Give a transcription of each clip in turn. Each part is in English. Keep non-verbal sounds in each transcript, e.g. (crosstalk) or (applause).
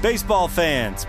Baseball fans,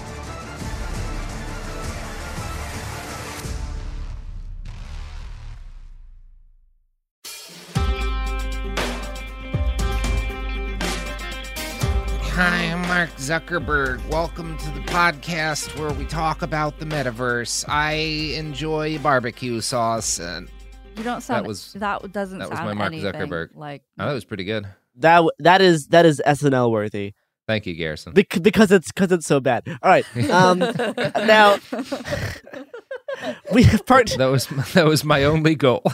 Hi, I'm Mark Zuckerberg. Welcome to the podcast where we talk about the metaverse. I enjoy barbecue sauce and You don't sound That was- that doesn't that was sound my Mark anything Zuckerberg. like oh, that was pretty good. That that is that is SNL worthy Thank you, Garrison. Bec- because it's because it's so bad. All right, um, (laughs) now we have part. that was that was my only goal. (laughs)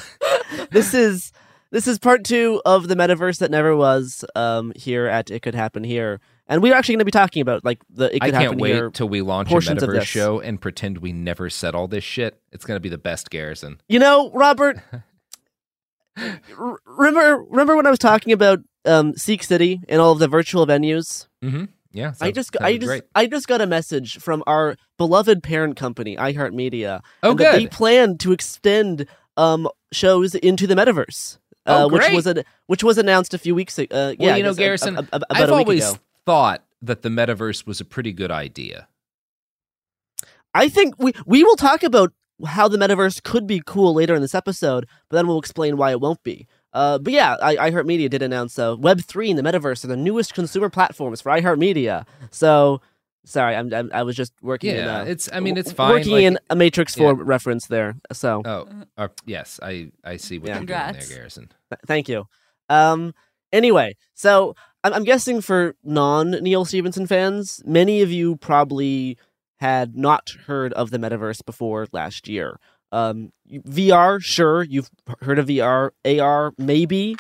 This is this is part two of the metaverse that never was. Um, here at it could happen here, and we're actually going to be talking about like the it I could can't wait here. till we launch a metaverse show and pretend we never said all this shit. It's gonna be the best, Garrison. You know, Robert. (laughs) r- remember remember when I was talking about um, Seek City and all of the virtual venues? Mm-hmm. Yeah, I just I just great. I just got a message from our beloved parent company, iHeartMedia. Oh, and that They good. plan to extend um shows into the metaverse. Uh, Oh, which was a, which was announced a few weeks ago. Uh, Well, yeah, you know, I a- Garrison, a- a- about I've a week always ago. Thought that the metaverse was a pretty good idea. I think we we will talk about how the metaverse could be cool later in this episode, but then we'll explain why it won't be. Uh, but yeah, I, iHeartMedia did announce uh, Web three and the metaverse are the newest consumer platforms for iHeartMedia. So sorry, I'm, I'm I was just working. in, Yeah, uh, it's- I mean, it's fine, Working like- in a Matrix Yeah. Reference there. So Oh, uh, yes, I I see what Yeah. you're doing there, Garrison. Th- Thank you. Um. Anyway, so I'm, guessing for non Neal Stephenson fans, many of you probably had not heard of the metaverse before last year. Um, VR, sure, you've heard of VR, AR, maybe,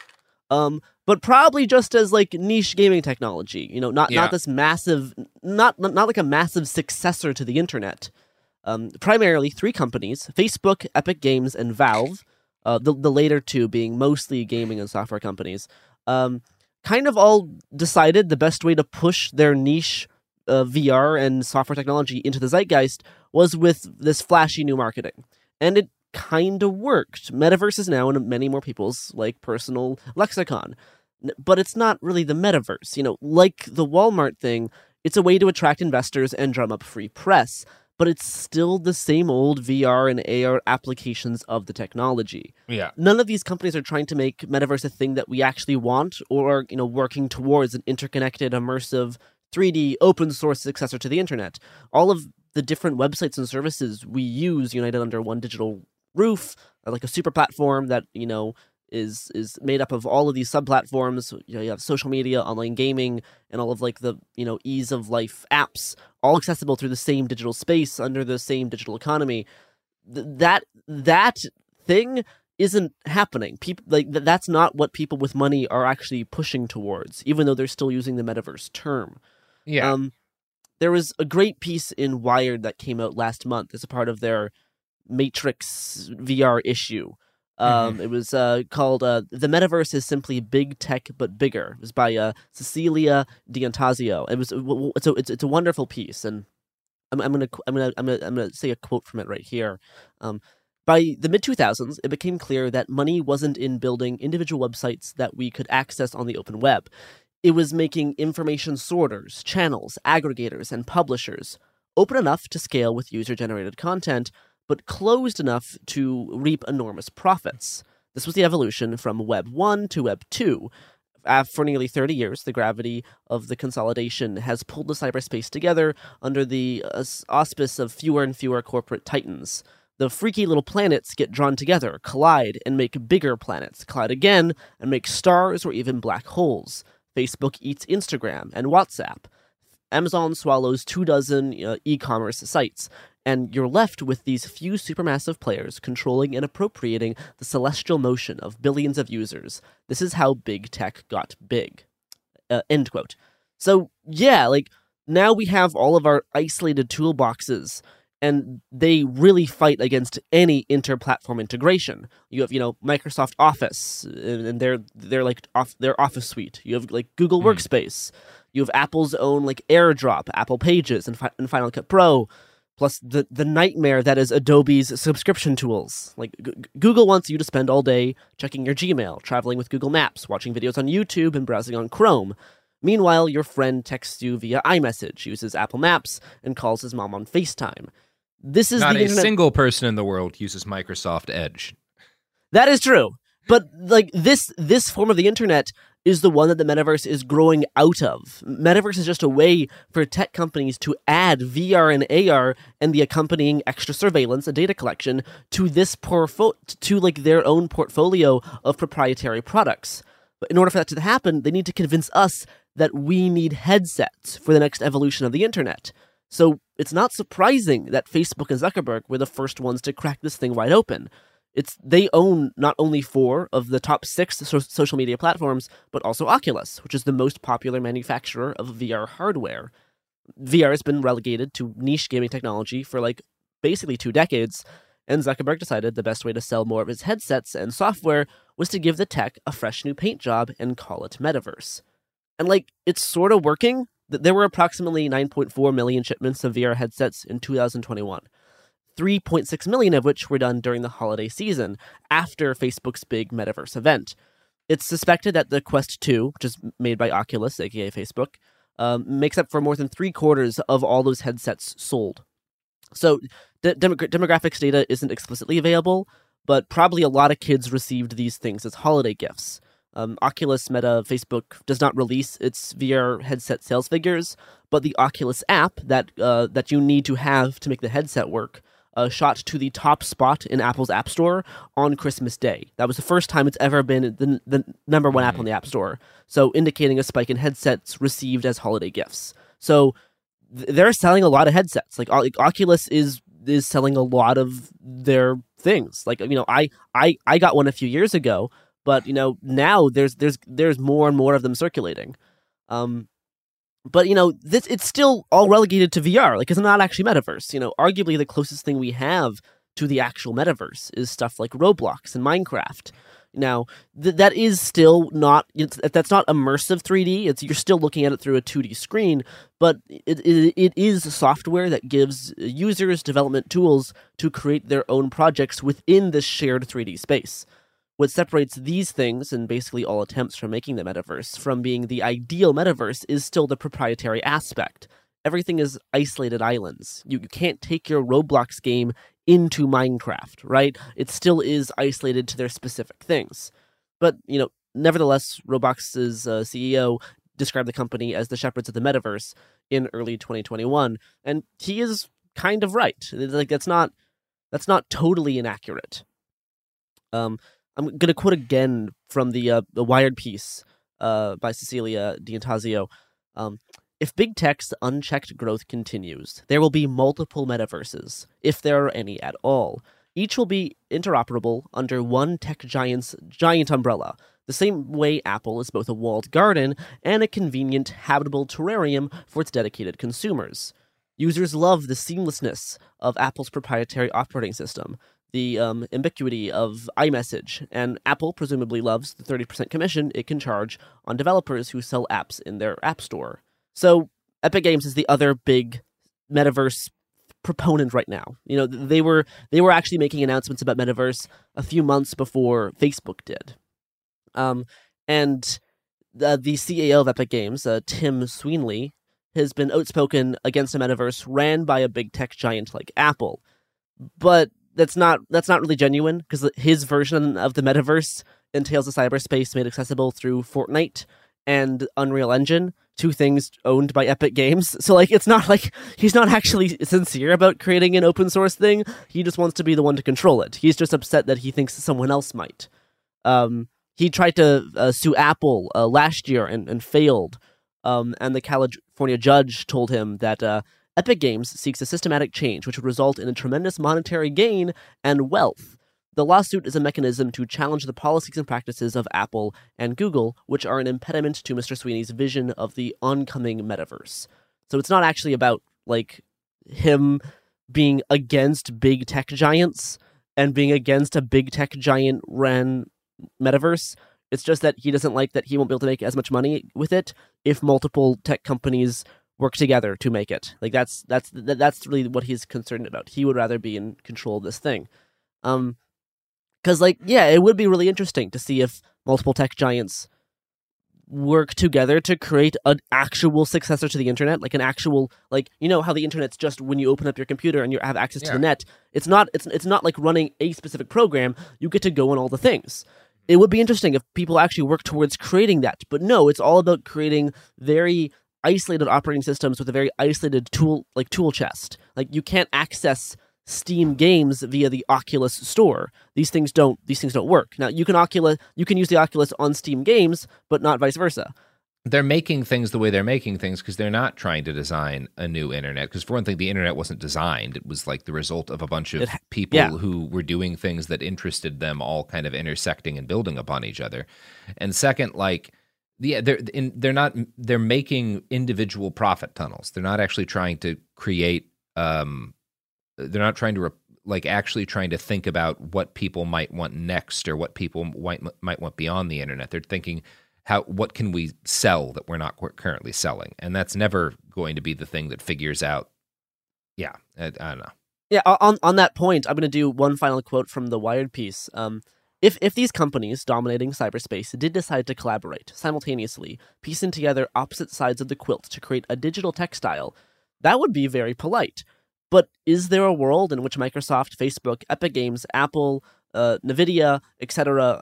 um, but probably just as like niche gaming technology. You know, not Yeah. not this massive, not not not like a massive successor to the internet. Um, primarily three companies: Facebook, Epic Games, and Valve. Uh, the the later two being mostly gaming and software companies. Um, kind of all decided the best way to push their niche uh, VR and software technology into the zeitgeist was with this flashy new marketing, and it kind of worked. Metaverse is now in many more people's like personal lexicon, but it's not really the metaverse. You know, like the Walmart thing, it's a way to attract investors and drum up free press. But it's still the same old VR and AR applications of the technology. Yeah. None of these companies are trying to make metaverse a thing that we actually want or, you know, working towards an interconnected, immersive, 3D, open source successor to the internet. All of the different websites and services we use united under one digital roof, like a super platform that, you know, is is made up of all of these sub platforms. You know, you have social media, online gaming, and all of like the you know ease of life apps, all accessible through the same digital space under the same digital economy. Th- that that thing isn't happening. People like th- that's not what people with money are actually pushing towards, even though they're still using the metaverse term. Yeah. Um, there was a great piece in Wired that came out last month as a part of their Matrix VR issue. Um, It was uh, called uh, "The Metaverse is Simply Big Tech but Bigger." It was by uh, Cecilia D'Antasio. It was it's a it's, it's a wonderful piece, and I'm, I'm gonna I'm gonna I'm gonna I'm gonna say a quote from it right here. Um, by the mid 2000s, it became clear that money wasn't in building individual websites that we could access on the open web. It was making information sorters, channels, aggregators, and publishers open enough to scale with user generated content, but closed enough to reap enormous profits. This was the evolution from Web 1 to Web 2. Uh, for nearly 30 years, the gravity of the consolidation has pulled the cyberspace together under the uh, auspice of fewer and fewer corporate titans. The freaky little planets get drawn together, collide, and make bigger planets, collide again, and make stars or even black holes. Facebook eats Instagram and WhatsApp. Amazon swallows two dozen uh, e commerce sites, and you're left with these few supermassive players controlling and appropriating the celestial motion of billions of users. This is how big tech got big. Uh, end quote. So, yeah, like now we have all of our isolated toolboxes and they really fight against any inter-platform integration. You have, you know, Microsoft Office, and they're they're like off their Office suite. You have like Google Workspace. You have Apple's own like AirDrop, Apple Pages, and, Fi- and Final Cut Pro. Plus the the nightmare that is Adobe's subscription tools. Like G- Google wants you to spend all day checking your Gmail, traveling with Google Maps, watching videos on YouTube, and browsing on Chrome. Meanwhile, your friend texts you via iMessage, uses Apple Maps, and calls his mom on FaceTime. This is Not the a internet. single person in the world uses Microsoft Edge. That is true. But like this this form of the internet is the one that the metaverse is growing out of. Metaverse is just a way for tech companies to add VR and AR and the accompanying extra surveillance and data collection to this portfolio to like their own portfolio of proprietary products. But in order for that to happen, they need to convince us that we need headsets for the next evolution of the internet. So it's not surprising that Facebook and Zuckerberg were the first ones to crack this thing wide open. It's they own not only four of the top six so- social media platforms, but also Oculus, which is the most popular manufacturer of VR hardware. VR has been relegated to niche gaming technology for like basically two decades, and Zuckerberg decided the best way to sell more of his headsets and software was to give the tech a fresh new paint job and call it Metaverse. And like it's sort of working. There were approximately 9.4 million shipments of VR headsets in 2021. 3.6 million of which were done during the holiday season after Facebook's big metaverse event. It's suspected that the Quest 2, which is made by Oculus, aka Facebook, um, makes up for more than three quarters of all those headsets sold. So, demogra- demographics data isn't explicitly available, but probably a lot of kids received these things as holiday gifts. Um, Oculus, Meta, Facebook does not release its VR headset sales figures, but the Oculus app that uh, that you need to have to make the headset work uh, shot to the top spot in Apple's App Store on Christmas Day. That was the first time it's ever been the, the number one app on the App Store, so indicating a spike in headsets received as holiday gifts. So th- they're selling a lot of headsets. Like, O- like Oculus is is selling a lot of their things. Like you know, I I I got one a few years ago, but you know now there's there's there's more and more of them circulating. Um, but you know this it's still all relegated to VR. Like it's not actually metaverse. You know, arguably the closest thing we have to the actual metaverse is stuff like Roblox and Minecraft. Now, th- that is still not that's not immersive 3D. It's you're still looking at it through a 2D screen, but it, it, it is software that gives users development tools to create their own projects within this shared 3D space. What separates these things and basically all attempts from making the metaverse from being the ideal metaverse is still the proprietary aspect. everything is isolated islands. You, you can't take your Roblox game into Minecraft, right? It still is isolated to their specific things. But, you know, nevertheless, Roblox's uh, CEO described the company as the shepherds of the metaverse in early 2021, and he is kind of right. Like that's not that's not totally inaccurate. Um, I'm going to quote again from the uh, the Wired piece uh, by Cecilia D'Antasio. Um, if big tech's unchecked growth continues, there will be multiple metaverses, if there are any at all. Each will be interoperable under one tech giant's giant umbrella, the same way Apple is both a walled garden and a convenient, habitable terrarium for its dedicated consumers. Users love the seamlessness of Apple's proprietary operating system, the um, ubiquity of iMessage, and Apple presumably loves the 30% commission it can charge on developers who sell apps in their App Store. So, Epic Games is the other big metaverse proponent right now. You know, they were they were actually making announcements about metaverse a few months before Facebook did. Um, and the, the CEO of Epic Games, uh, Tim Sweeney, has been outspoken against a metaverse ran by a big tech giant like Apple. But that's not that's not really genuine because his version of the metaverse entails a cyberspace made accessible through Fortnite and Unreal Engine, two things owned by Epic Games. So like it's not like he's not actually sincere about creating an open source thing. He just wants to be the one to control it. He's just upset that he thinks someone else might. Um, he tried to uh, sue Apple uh, last year and, and failed. Um, and the California judge told him that uh, Epic Games seeks a systematic change which would result in a tremendous monetary gain and wealth. The lawsuit is a mechanism to challenge the policies and practices of Apple and Google, which are an impediment to Mr. Sweeney's vision of the oncoming metaverse. So it's not actually about like him being against big tech giants and being against a big tech giant ran metaverse. It's just that he doesn't like that he won't be able to make as much money with it if multiple tech companies work together to make it. Like that's that's that's really what he's concerned about. He would rather be in control of this thing. Um cuz like yeah, it would be really interesting to see if multiple tech giants work together to create an actual successor to the internet like an actual like you know how the internet's just when you open up your computer and you have access to the net it's not it's it's not like running a specific program you get to go on all the things it would be interesting if people actually work towards creating that but no it's all about creating very isolated operating systems with a very isolated tool like tool chest like you can't access steam games via the oculus store these things don't these things don't work now you can oculus you can use the oculus on steam games but not vice versa They're making things the way they're making things because they're not trying to design a new internet. Because for one thing, the internet wasn't designed; it was like the result of a bunch of It people yeah. who were doing things that interested them, all kind of intersecting and building upon each other. And second, like yeah, they're in, they're not they're making individual profit tunnels. They're not actually trying to create. Um, they're not trying to re- like actually trying to think about what people might want next or what people might might want beyond the internet. They're thinking how what can we sell that we're not currently selling, and that's never going to be the thing that figures out. Yeah, I, I don't know. Yeah, on on that point, I'm going to do one final quote from the Wired piece. Um, if if these companies dominating cyberspace did decide to collaborate simultaneously, piecing together opposite sides of the quilt to create a digital textile, that would be very polite. But is there a world in which Microsoft, Facebook, Epic Games, Apple, uh, Nvidia, etc.,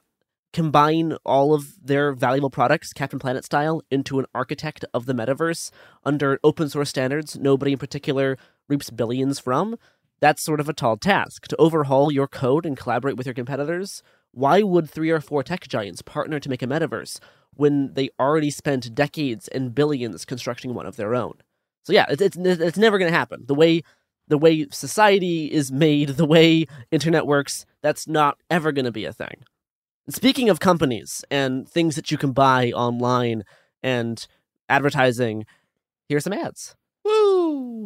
combine all of their valuable products, Captain Planet style, into an architect of the metaverse under open source standards nobody in particular reaps billions from? That's sort of a tall task. To overhaul your code and collaborate with your competitors, why would three or four tech giants partner to make a metaverse when they already spent decades and billions constructing one of their own? So yeah, it's it's, it's never going to happen. The way the way society is made, the way internet works, that's not ever going to be a thing. Speaking of companies and things that you can buy online and advertising, here's some ads. Woo!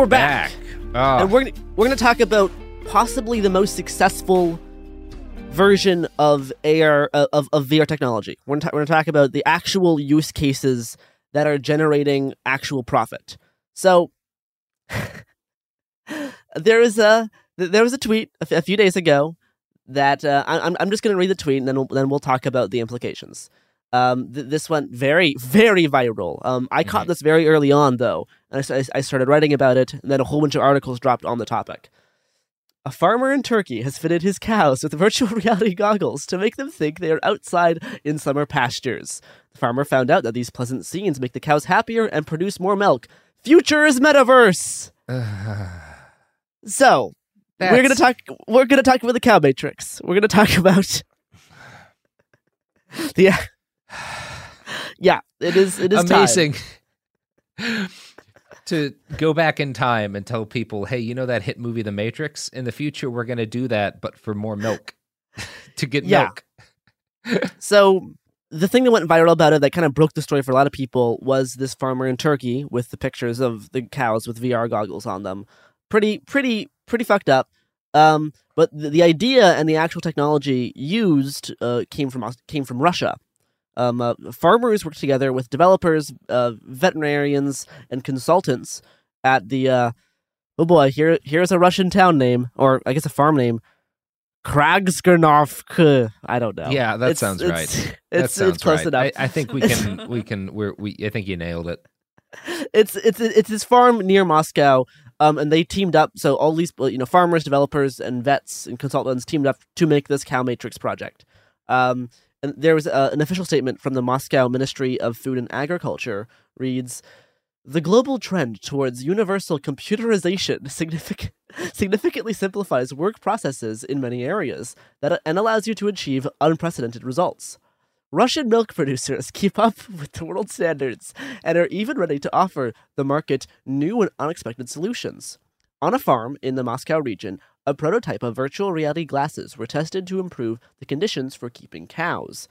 We're, back. Oh. And we're gonna, we're going to talk about possibly the most successful version of AR uh, of, of VR technology. We're going to talk about the actual use cases that are generating actual profit. So (laughs) there is a there was a tweet a, f- a few days ago that uh, I, I'm I'm just going to read the tweet and then we'll, then we'll talk about the implications. Um, th- this went very very viral. Um, I caught this very early on though, and I, I started writing about it, and then a whole bunch of articles dropped on the topic. A farmer in Turkey has fitted his cows with (laughs) virtual reality goggles to make them think they are outside in summer pastures. The farmer found out that these pleasant scenes make the cows happier and produce more milk. Future is metaverse. (sighs) So we're gonna talk. We're gonna talk about the cow matrix. We're gonna talk (laughs) about (sighs) the. (sighs) Yeah, it is. It is amazing (laughs) to go back in time and tell people, hey, you know that hit movie The Matrix? In the future, we're going to do that, but for more milk (laughs) to get Yeah. milk. (laughs) So the thing that went viral about it, that kind of broke the story for a lot of people, was this farmer in Turkey with the pictures of the cows with VR goggles on them. Pretty, pretty, pretty fucked up. Um, but the, the idea and the actual technology used uh, came from came from Russia. Um, uh, farmers work together with developers, uh, veterinarians, and consultants at the. Uh, oh boy, here here's a Russian town name, or I guess a farm name, Kragskernovk. I don't know. Yeah, that It's- sounds it's- right. It's, that (laughs) sounds it's close right. enough. I, I think we can, (laughs) we can, we're, we, I think you nailed it. it's it's it's this farm near Moscow, um, and they teamed up. So all these you know farmers, developers, and vets and consultants teamed up to make this cow matrix project. Um, and there was uh, an official statement from the Moscow Ministry of Food and Agriculture reads the global trend towards universal computerization significant, (laughs) significantly simplifies work processes in many areas that, and allows you to achieve unprecedented results. Russian milk producers (laughs) keep up with the world standards and are even ready to offer the market new and unexpected solutions. On a farm in the Moscow region, a prototype of virtual reality glasses were tested to improve the conditions for keeping cows.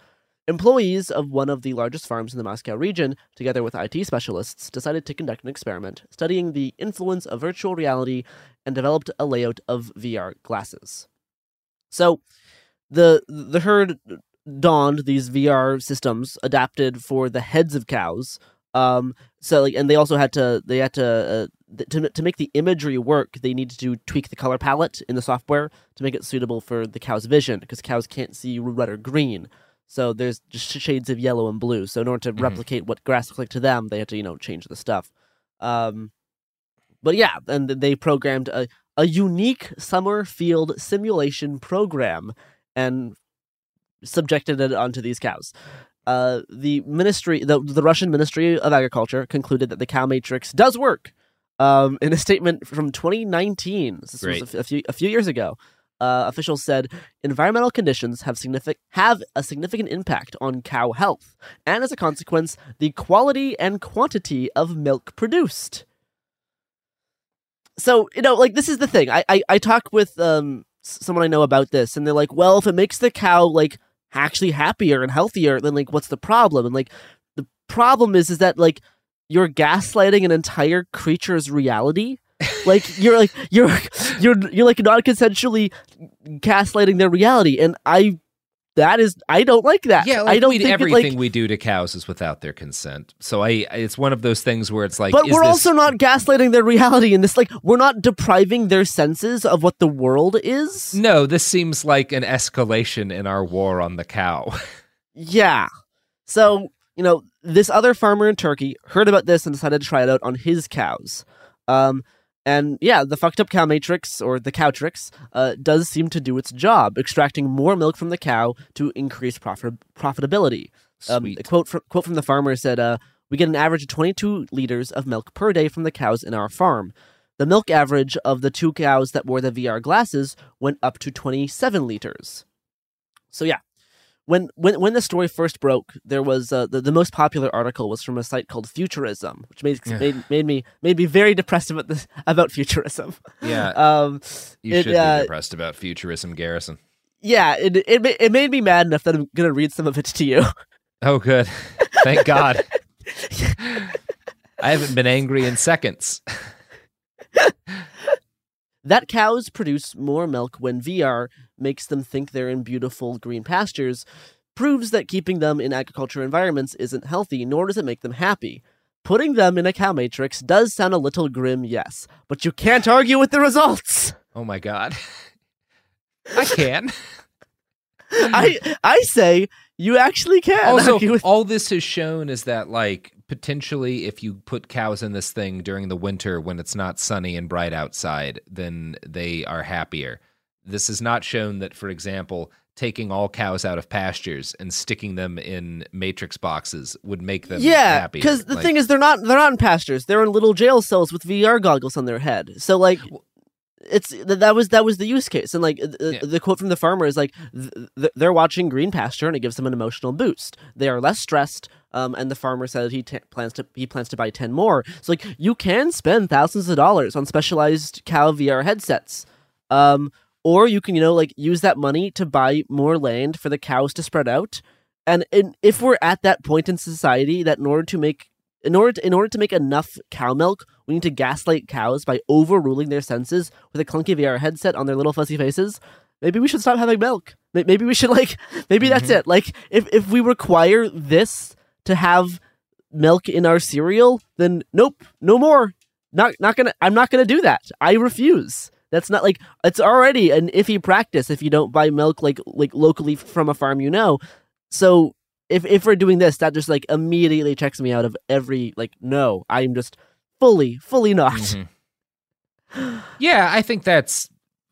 Employees of one of the largest farms in the Moscow region, together with IT specialists, decided to conduct an experiment studying the influence of virtual reality and developed a layout of VR glasses. So, the the herd donned these VR systems adapted for the heads of cows. Um, so like, and they also had to they had to uh, th- to to make the imagery work. They needed to tweak the color palette in the software to make it suitable for the cow's vision because cows can't see red or green. So there's just shades of yellow and blue. So in order to Mhm. replicate what grass looks like to them, they had to you know change the stuff. Um, but yeah, and they programmed a a unique summer field simulation program and subjected it onto these cows. Uh, the ministry, the, the Russian Ministry of Agriculture, concluded that the cow matrix does work. Um, in a statement from 2019, this was Great. a, f- a few a few years ago, uh, officials said environmental conditions have significant have a significant impact on cow health, and as a consequence, the quality and quantity of milk produced. So you know, like this is the thing. I I, I talk with um someone I know about this, and they're like, well, if it makes the cow like actually happier and healthier, then like what's the problem? And like the problem is is that like you're gaslighting an entire creature's reality. like (laughs) you're like you're you're you're like not consensually gaslighting their reality, and I that is I don't like that. Yeah, like I don't we, think it, everything like. we do to cows is without their consent. So I, it's one of those things where it's like, But is we're this- also not gaslighting their reality in this. Like we're not depriving their senses of what the world is. No, this seems like an escalation in our war on the cow. (laughs) Yeah. So, you know, this other farmer in Turkey heard about this and decided to try it out on his cows. Um, and yeah, the fucked up cow matrix or the cowtrix uh, does seem to do its job, extracting more milk from the cow to increase profit- profitability. Um, Sweet. a quote from, quote from the farmer said, uh, "We get an average of 22 liters of milk per day from the cows in our farm. The milk average of the two cows that wore the VR glasses went up to 27 liters." So yeah, when when when the story first broke, there was uh, the the most popular article was from a site called Futurism, which made Yeah. made, made me made me very depressed about this about futurism. Yeah. (laughs) um, you it, should uh, be depressed about futurism, Garrison. yeah, it, it it made me mad enough that I'm gonna read some of it to you. (laughs) Oh, good. (laughs) Thank God. I haven't been angry in seconds. that cows produce more milk when VR makes them think they're in beautiful green pastures proves that keeping them in agriculture environments isn't healthy, nor does it make them happy. Putting them in a cow matrix does sound a little grim, yes, but you can't argue with the results. Oh my God. I can. I I say you actually can. also, with- all this has shown is that, like, potentially, if you put cows in this thing during the winter when it's not sunny and bright outside, then they are happier. This has not shown that, for example, taking all cows out of pastures and sticking them in matrix boxes would make them yeah, happy. because the thing is, they're not they're not in pastures. They're in little jail cells with VR goggles on their head. So like, it's that was that was the use case. And like th- the quote from the farmer is like, th- th- they're watching green pasture and it gives them an emotional boost. They are less stressed. Um, and the farmer said he t- plans to he plans to buy ten more. So like, you can spend thousands of dollars on specialized cow VR headsets. Um, or you can you know like use that money to buy more land for the cows to spread out. And, and if we're at that point in society that in order to make in order to, in order to make enough cow milk we need to gaslight cows by overruling their senses with a clunky vr headset on their little fuzzy faces maybe we should stop having milk. Maybe we should (laughs) like maybe that's mm-hmm. it. Like if, if we require this to have milk in our cereal then nope no more. Not not gonna i'm not gonna do that. I refuse that's not like it's already an iffy practice if you don't buy milk like like locally from a farm you know so if if we're doing this that just like immediately checks me out of every like no i'm just fully fully not Mhm. (sighs) Yeah, I think that's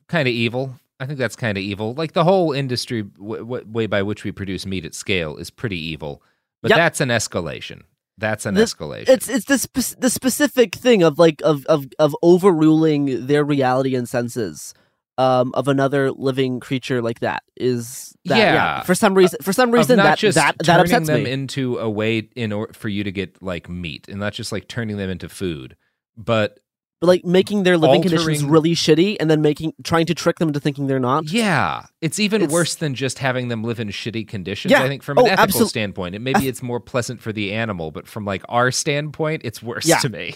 kind of evil. I think that's kind of evil. Like the whole industry w- w- way by which we produce meat at scale is pretty evil. But Yep. that's an escalation. That's an The- escalation. It's it's the spe- the specific thing of like of of of overruling their reality and senses um of another living creature like that is that, yeah. Yeah. for some reason for some reason that just that that turning upsets them me. into a way in order for you to get like meat, and not just like turning them into food, but but like making their living conditions really shitty and then making trying to trick them into thinking they're not. yeah, it's even It's- worse than just having them live in shitty conditions. Yeah. I think from Oh, an ethical absolute- standpoint, it maybe it's more pleasant for the animal, but from like our standpoint, it's worse Yeah. to me.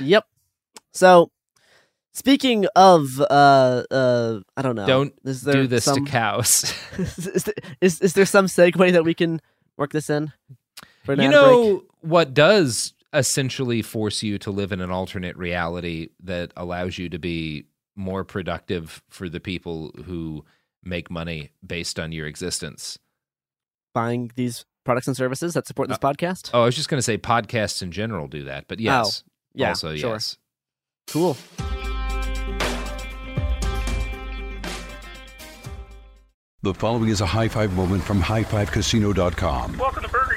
Yep. So speaking of uh uh I don't know. Don't is there do this some, to cows. (laughs) (laughs) is, there- is is there some segue that we can work this in? For you know break? what does essentially force you to live in an alternate reality that allows you to be more productive for the people who make money based on your existence. buying these products and services that support this uh, podcast. Oh, I was just going to say podcasts in general do that, but oh, yes. Oh, yeah, also sure. yes. Cool. The following is a high five moment from highfivecasino.com. Welcome to Burger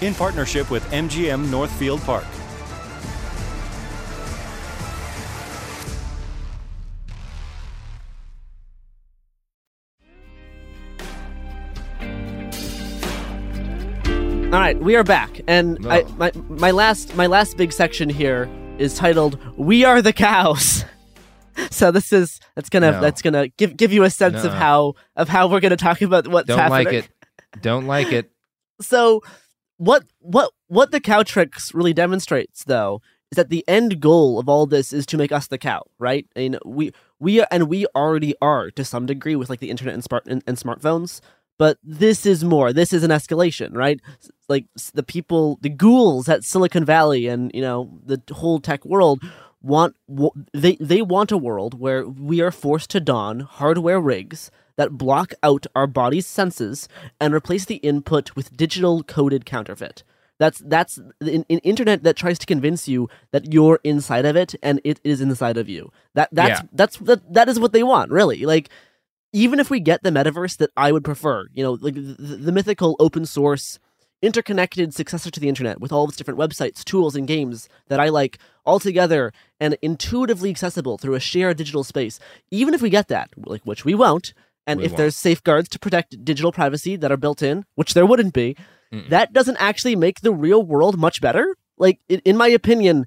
In partnership with MGM Northfield Park. All right, we are back, and I, Oh. my my last my last big section here is titled "We Are the Cows." (laughs) so this is that's gonna No. that's gonna give give you a sense of how of how we're gonna talk about what's Don't happening. like it. Don't like it. (laughs) So what what what the cowtrix really demonstrates though is that the end goal of all this is to make us the cow, right? Mean, we we and we already are to some degree with like the internet and smart and, and smartphones. But this is more. This is an escalation, right? Like the people, the ghouls at Silicon Valley, and you know the whole tech world want they they want a world where we are forced to don hardware rigs that block out our body's senses and replace the input with digital coded counterfeit. That's that's an, an internet that tries to convince you that you're inside of it and it is inside of you. That that's Yeah. that's that, that is what they want, really. Like even if we get the metaverse that I would prefer, you know, like the, the mythical open source interconnected successor to the internet with all of its different websites, tools, and games that I like all together and intuitively accessible through a shared digital space. Even if we get that, like which we won't, and We if won't. there's safeguards to protect digital privacy that are built in, which there wouldn't be, that doesn't actually make the real world much better. Like in, in my opinion,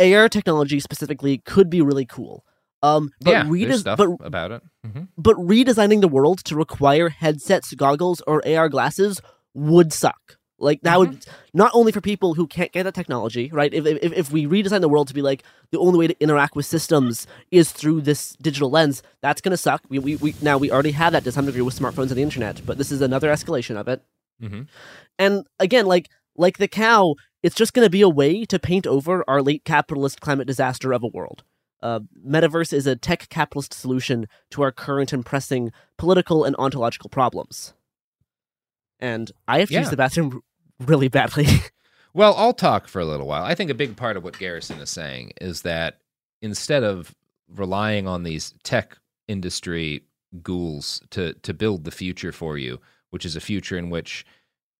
AR technology specifically could be really cool. Um, but yeah, redes- stuff but about it. hmm but redesigning the world to require headsets, goggles, or AR glasses would suck. Like that would Mm-hmm. not only for people who can't get that technology, right? If, if if we redesign the world to be like the only way to interact with systems is through this digital lens, that's gonna suck. We we, we now we already have that to some degree with smartphones and the internet, but this is another escalation of it. hmm And again, like like the cow, it's just going to be a way to paint over our late capitalist climate disaster of a world. Uh, metaverse is a tech capitalist solution to our current and pressing political and ontological problems. And I have to use the bathroom really badly. (laughs) Well, I'll talk for a little while. I think a big part of what Garrison is saying is that instead of relying on these tech industry ghouls to to build the future for you, which is a future in which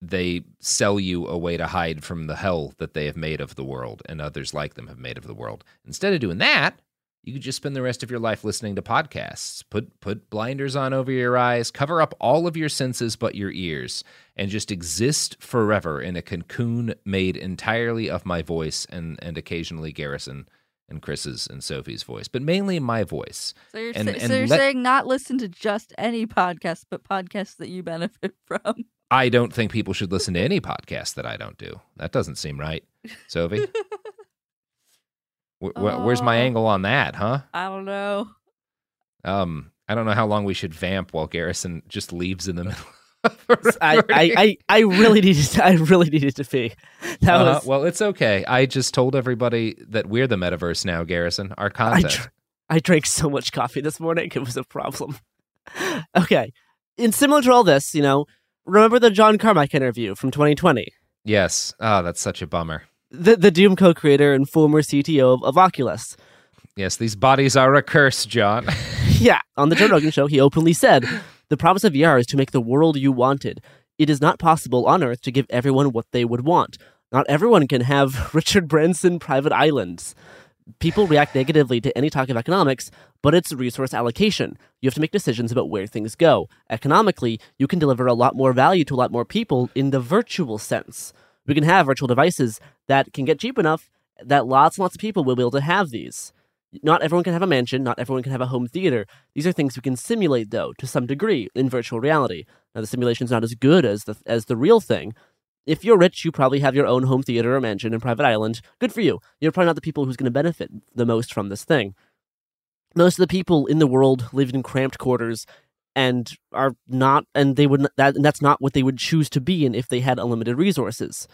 they sell you a way to hide from the hell that they have made of the world and others like them have made of the world. Instead of doing that, you could just spend the rest of your life listening to podcasts. Put put blinders on over your eyes, cover up all of your senses but your ears, and just exist forever in a cocoon made entirely of my voice and and occasionally Garrison and Chris's and Sophie's voice, but mainly my voice. So you're, And- and so you're let- saying not listen to just any podcast, but podcasts that you benefit (laughs) from. I don't think people should listen to any podcast that I don't do. That doesn't seem right, Sophie. (laughs) Wh- where's my Oh. angle on that, huh? I don't know. Um, I don't know how long we should vamp while Garrison just leaves in the (laughs) middle. I, I, I, I really needed to, I really needed to pee. (laughs) That Uh-huh. was well, it's okay. I just told everybody that we're the metaverse now, Garrison. Our I, dr- I drank so much coffee this morning. It was a problem. (laughs) okay. And similar to all this, you know, remember the John Carmack interview from 2020? yes. Oh, that's such a bummer. The, the Doom co creator and former CTO of, of Oculus. Yes, these bodies are a curse, John. (laughs) (laughs) yeah. On the Joe Rogan show, he openly said the promise of VR is to make the world you wanted. It is not possible on Earth to give everyone what they would want. Not everyone can have (laughs) Richard Branson private islands. People react negatively to any talk of economics, but it's resource allocation. You have to make decisions about where things go. Economically, you can deliver a lot more value to a lot more people in the virtual sense. We can have virtual devices that can get cheap enough that lots and lots of people will be able to have these. Not everyone can have a mansion, not everyone can have a home theater. These are things we can simulate, though, to some degree, in virtual reality. Now, the simulation's not as good as the, as the real thing. If you're rich, you probably have your own home theater or mansion and private island. Good for you. You're probably not the people who's going to benefit the most from this thing. Most of the people in the world live in cramped quarters and are not, and they would that, and that's not what they would choose to be in if they had unlimited resources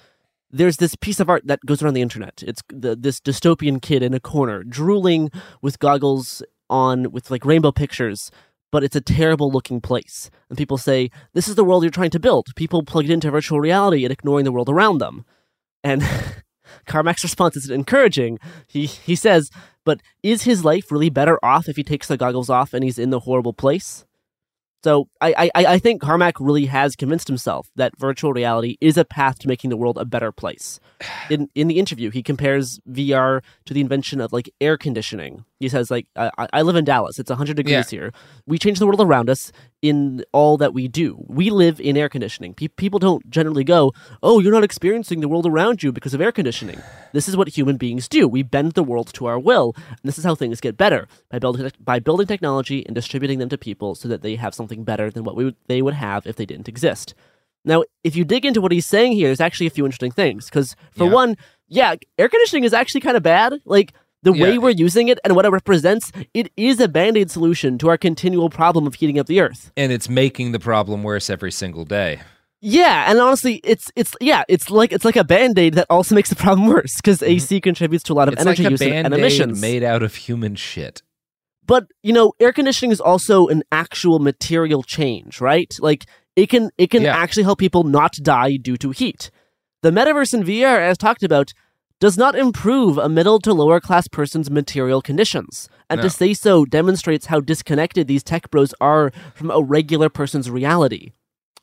there's this piece of art that goes around the internet. It's the, this dystopian kid in a corner, drooling with goggles on, with like rainbow pictures, but it's a terrible looking place. And people say, This is the world you're trying to build. People plugged into virtual reality and ignoring the world around them. And (laughs) Carmack's response is encouraging. He, he says, But is his life really better off if he takes the goggles off and he's in the horrible place? So I, I, I think Carmack really has convinced himself that virtual reality is a path to making the world a better place. (sighs) In in the interview, he compares VR to the invention of like air conditioning. He says like I, I live in Dallas. It's 100 degrees here. We change the world around us in all that we do. We live in air conditioning. Pe- people don't generally go, "Oh, you're not experiencing the world around you because of air conditioning." This is what human beings do. We bend the world to our will, and this is how things get better by building by building technology and distributing them to people so that they have something better than what we would, they would have if they didn't exist. Now, if you dig into what he's saying here, there's actually a few interesting things. Because for Yeah. one, yeah, air conditioning is actually kind of bad. Like the way we're using it and what it represents, it is a band aid solution to our continual problem of heating up the earth. and it's making the problem worse every single day. Yeah, and honestly, it's it's yeah, it's like it's like a band aid that also (laughs) makes the problem worse because AC contributes to a lot of Mm-hmm. It's energy like use and- and emissions. made out of human shit. but you know, air conditioning is also an actual material change, right? Like it can it can Yeah. actually help people not die due to heat. The metaverse in VR, as talked about, does not improve a middle to lower class person's material conditions. And No. to say so demonstrates how disconnected these tech bros are from a regular person's reality.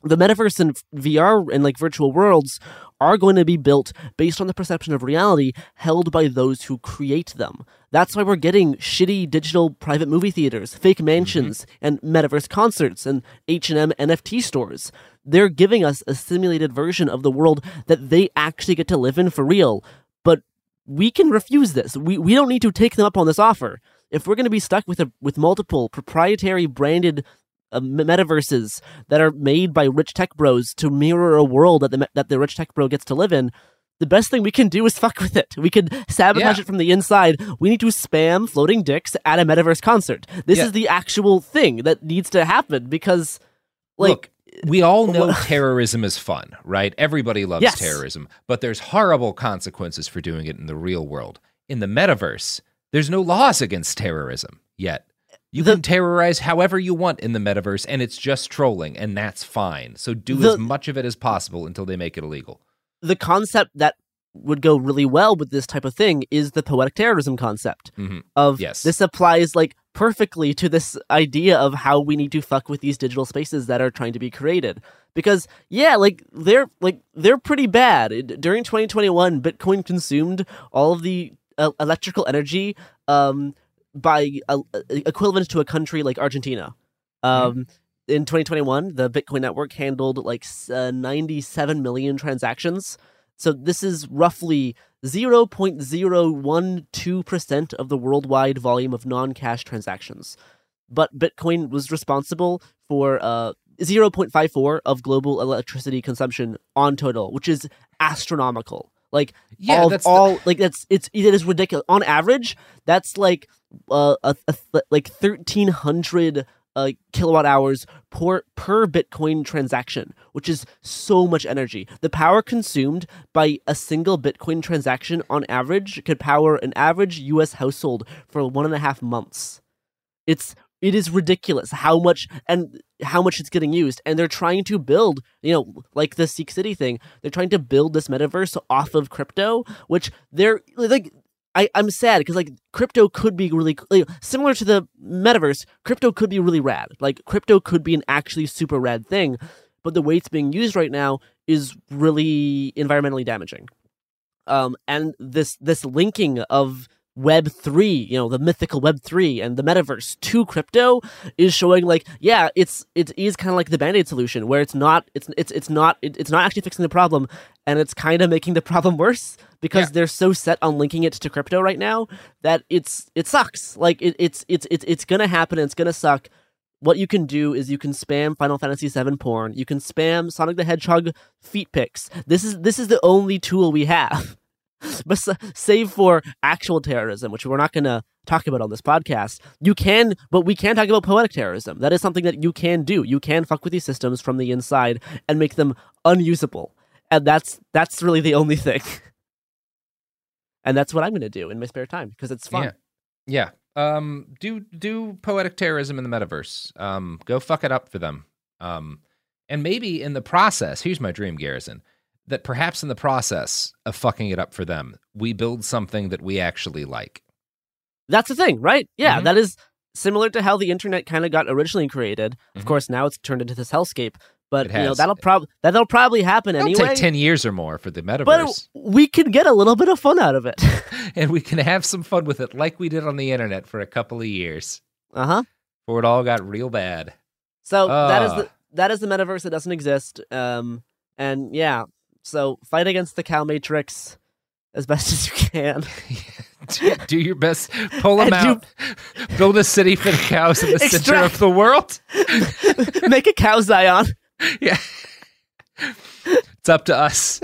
The metaverse and VR and like virtual worlds are going to be built based on the perception of reality held by those who create them. That's why we're getting shitty digital private movie theaters, fake mm-hmm. mansions, and metaverse concerts and H&M NFT stores. They're giving us a simulated version of the world that they actually get to live in for real. We can refuse this. We we don't need to take them up on this offer. If we're going to be stuck with a with multiple proprietary branded uh, metaverses that are made by rich tech bros to mirror a world that the that the rich tech bro gets to live in, the best thing we can do is (laughs) fuck with it. We can sabotage Yeah. it from the inside. We need to spam floating dicks at a metaverse concert. This Yeah. is the actual thing that needs to happen because, like, Look, we all know (laughs) terrorism is fun, right? Everybody loves Yes. terrorism, but there's horrible consequences for doing it in the real world. In the metaverse, there's no laws against terrorism yet. You The- can terrorize however you want in the metaverse, and it's just trolling, and that's fine. So do The- as much of it as possible until they make it illegal. the concept that would go really well with this type of thing is the poetic terrorism concept Mhm. of Yes. this applies like perfectly to this idea of how we need to fuck with these digital spaces that are trying to be created. Because yeah like they're like they're pretty bad. It- during 2021 bitcoin consumed all of the uh, electrical energy um by uh, equivalent to a country like argentina. Um in 2021 the bitcoin network handled like uh, 97 million transactions so this is roughly 0.012% of the worldwide volume of non-cash transactions. But Bitcoin was responsible for uh 0.54 of global electricity consumption on total, which is astronomical. Like Yeah, all, that's the- all like that's it's it is ridiculous. On average, that's like uh a, a th- like 1300 uh, kilowatt hours per per Bitcoin transaction, which is so much energy. The power consumed by a single Bitcoin transaction on average could power an average U.S. household for one and a half months. It's it is ridiculous how much and how much it's getting used, and they're trying to build, you know, like the Seek City thing. They're trying to build this metaverse off of crypto, which they're like I, I'm sad because like crypto could be really like, similar to the metaverse. Crypto could be really rad. Like crypto could be an actually super rad thing, but the way it's being used right now is really environmentally damaging. Um, and this this linking of Web three, you know, the mythical Web three and the metaverse to crypto is showing like, yeah, it's it is kind of like the band aid solution where it's not it's it's it's not it, it's not actually fixing the problem, and it's kind of making the problem worse because Yeah. they're so set on linking it to crypto right now that it's it sucks. Like it, it's it's it's it's gonna happen and it's gonna suck. What you can do is you can spam Final Fantasy VII porn. You can spam Sonic the Hedgehog feet pics. This is this is the only tool we have. (laughs) But save for actual terrorism, which we're not going to talk about on this podcast, you can, but we can talk about poetic terrorism. That is something that you can do. You can fuck with these systems from the inside and make them unusable, and that's that's really the only thing. (laughs) and that's what I'm going to do in my spare time because it's fun. Yeah. Yeah. Um do do poetic terrorism in the metaverse. Um go fuck it up for them. Um and maybe in the process, here's my dream garrison, that perhaps in the process of fucking it up for them, we build something that we actually like. That's the thing, right? Yeah, Mhm. that is similar to how the internet kind of got originally created. Of Mhm. course, now it's turned into this hellscape. But you know that'll probably that'll probably happen It'll anyway. take 10 years or more for the metaverse. but we can get a little bit of fun out of it. (laughs) and we can have some fun with it like we did on the internet for a couple of years uh huh. before it all got real bad. So that is the that is the metaverse that doesn't exist. Um, and yeah, so fight against the cow matrix as best (laughs) as you can. (laughs) do, do your best. Pull them And do- out. Build a city for the cows in the center of the world. (laughs) Make a cow Zion. Yeah. It's up to us.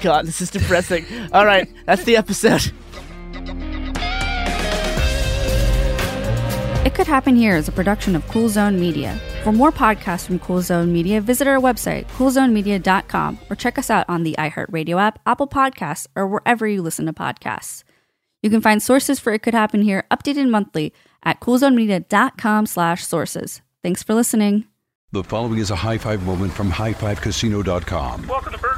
God, this is depressing. All right, that's the episode. Could Happen Here is a production of Cool Zone Media. For more podcasts from Cool Zone Media, visit our website, coolzonemedia.com, or check us out on the iHeartRadio app, Apple Podcasts, or wherever you listen to podcasts. You can find sources for It Could Happen Here updated monthly at coolzonemedia.com slash sources. Thanks for listening. The following is a high five moment from highfivecasino.com. Welcome to Burger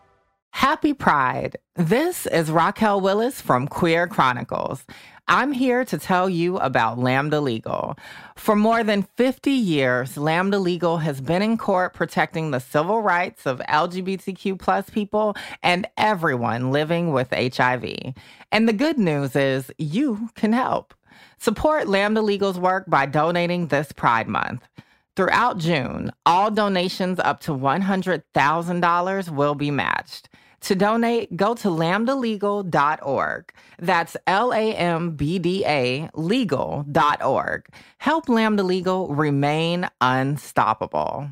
Happy Pride. This is Raquel Willis from Queer Chronicles. I'm here to tell you about Lambda Legal. For more than 50 years, Lambda Legal has been in court protecting the civil rights of LGBTQ plus people and everyone living with HIV. And the good news is you can help. Support Lambda Legal's work by donating this Pride Month. Throughout June, all donations up to $100,000 will be matched. To donate, go to lambdalegal.org. That's L A M B D A legal.org. Help Lambda Legal remain unstoppable.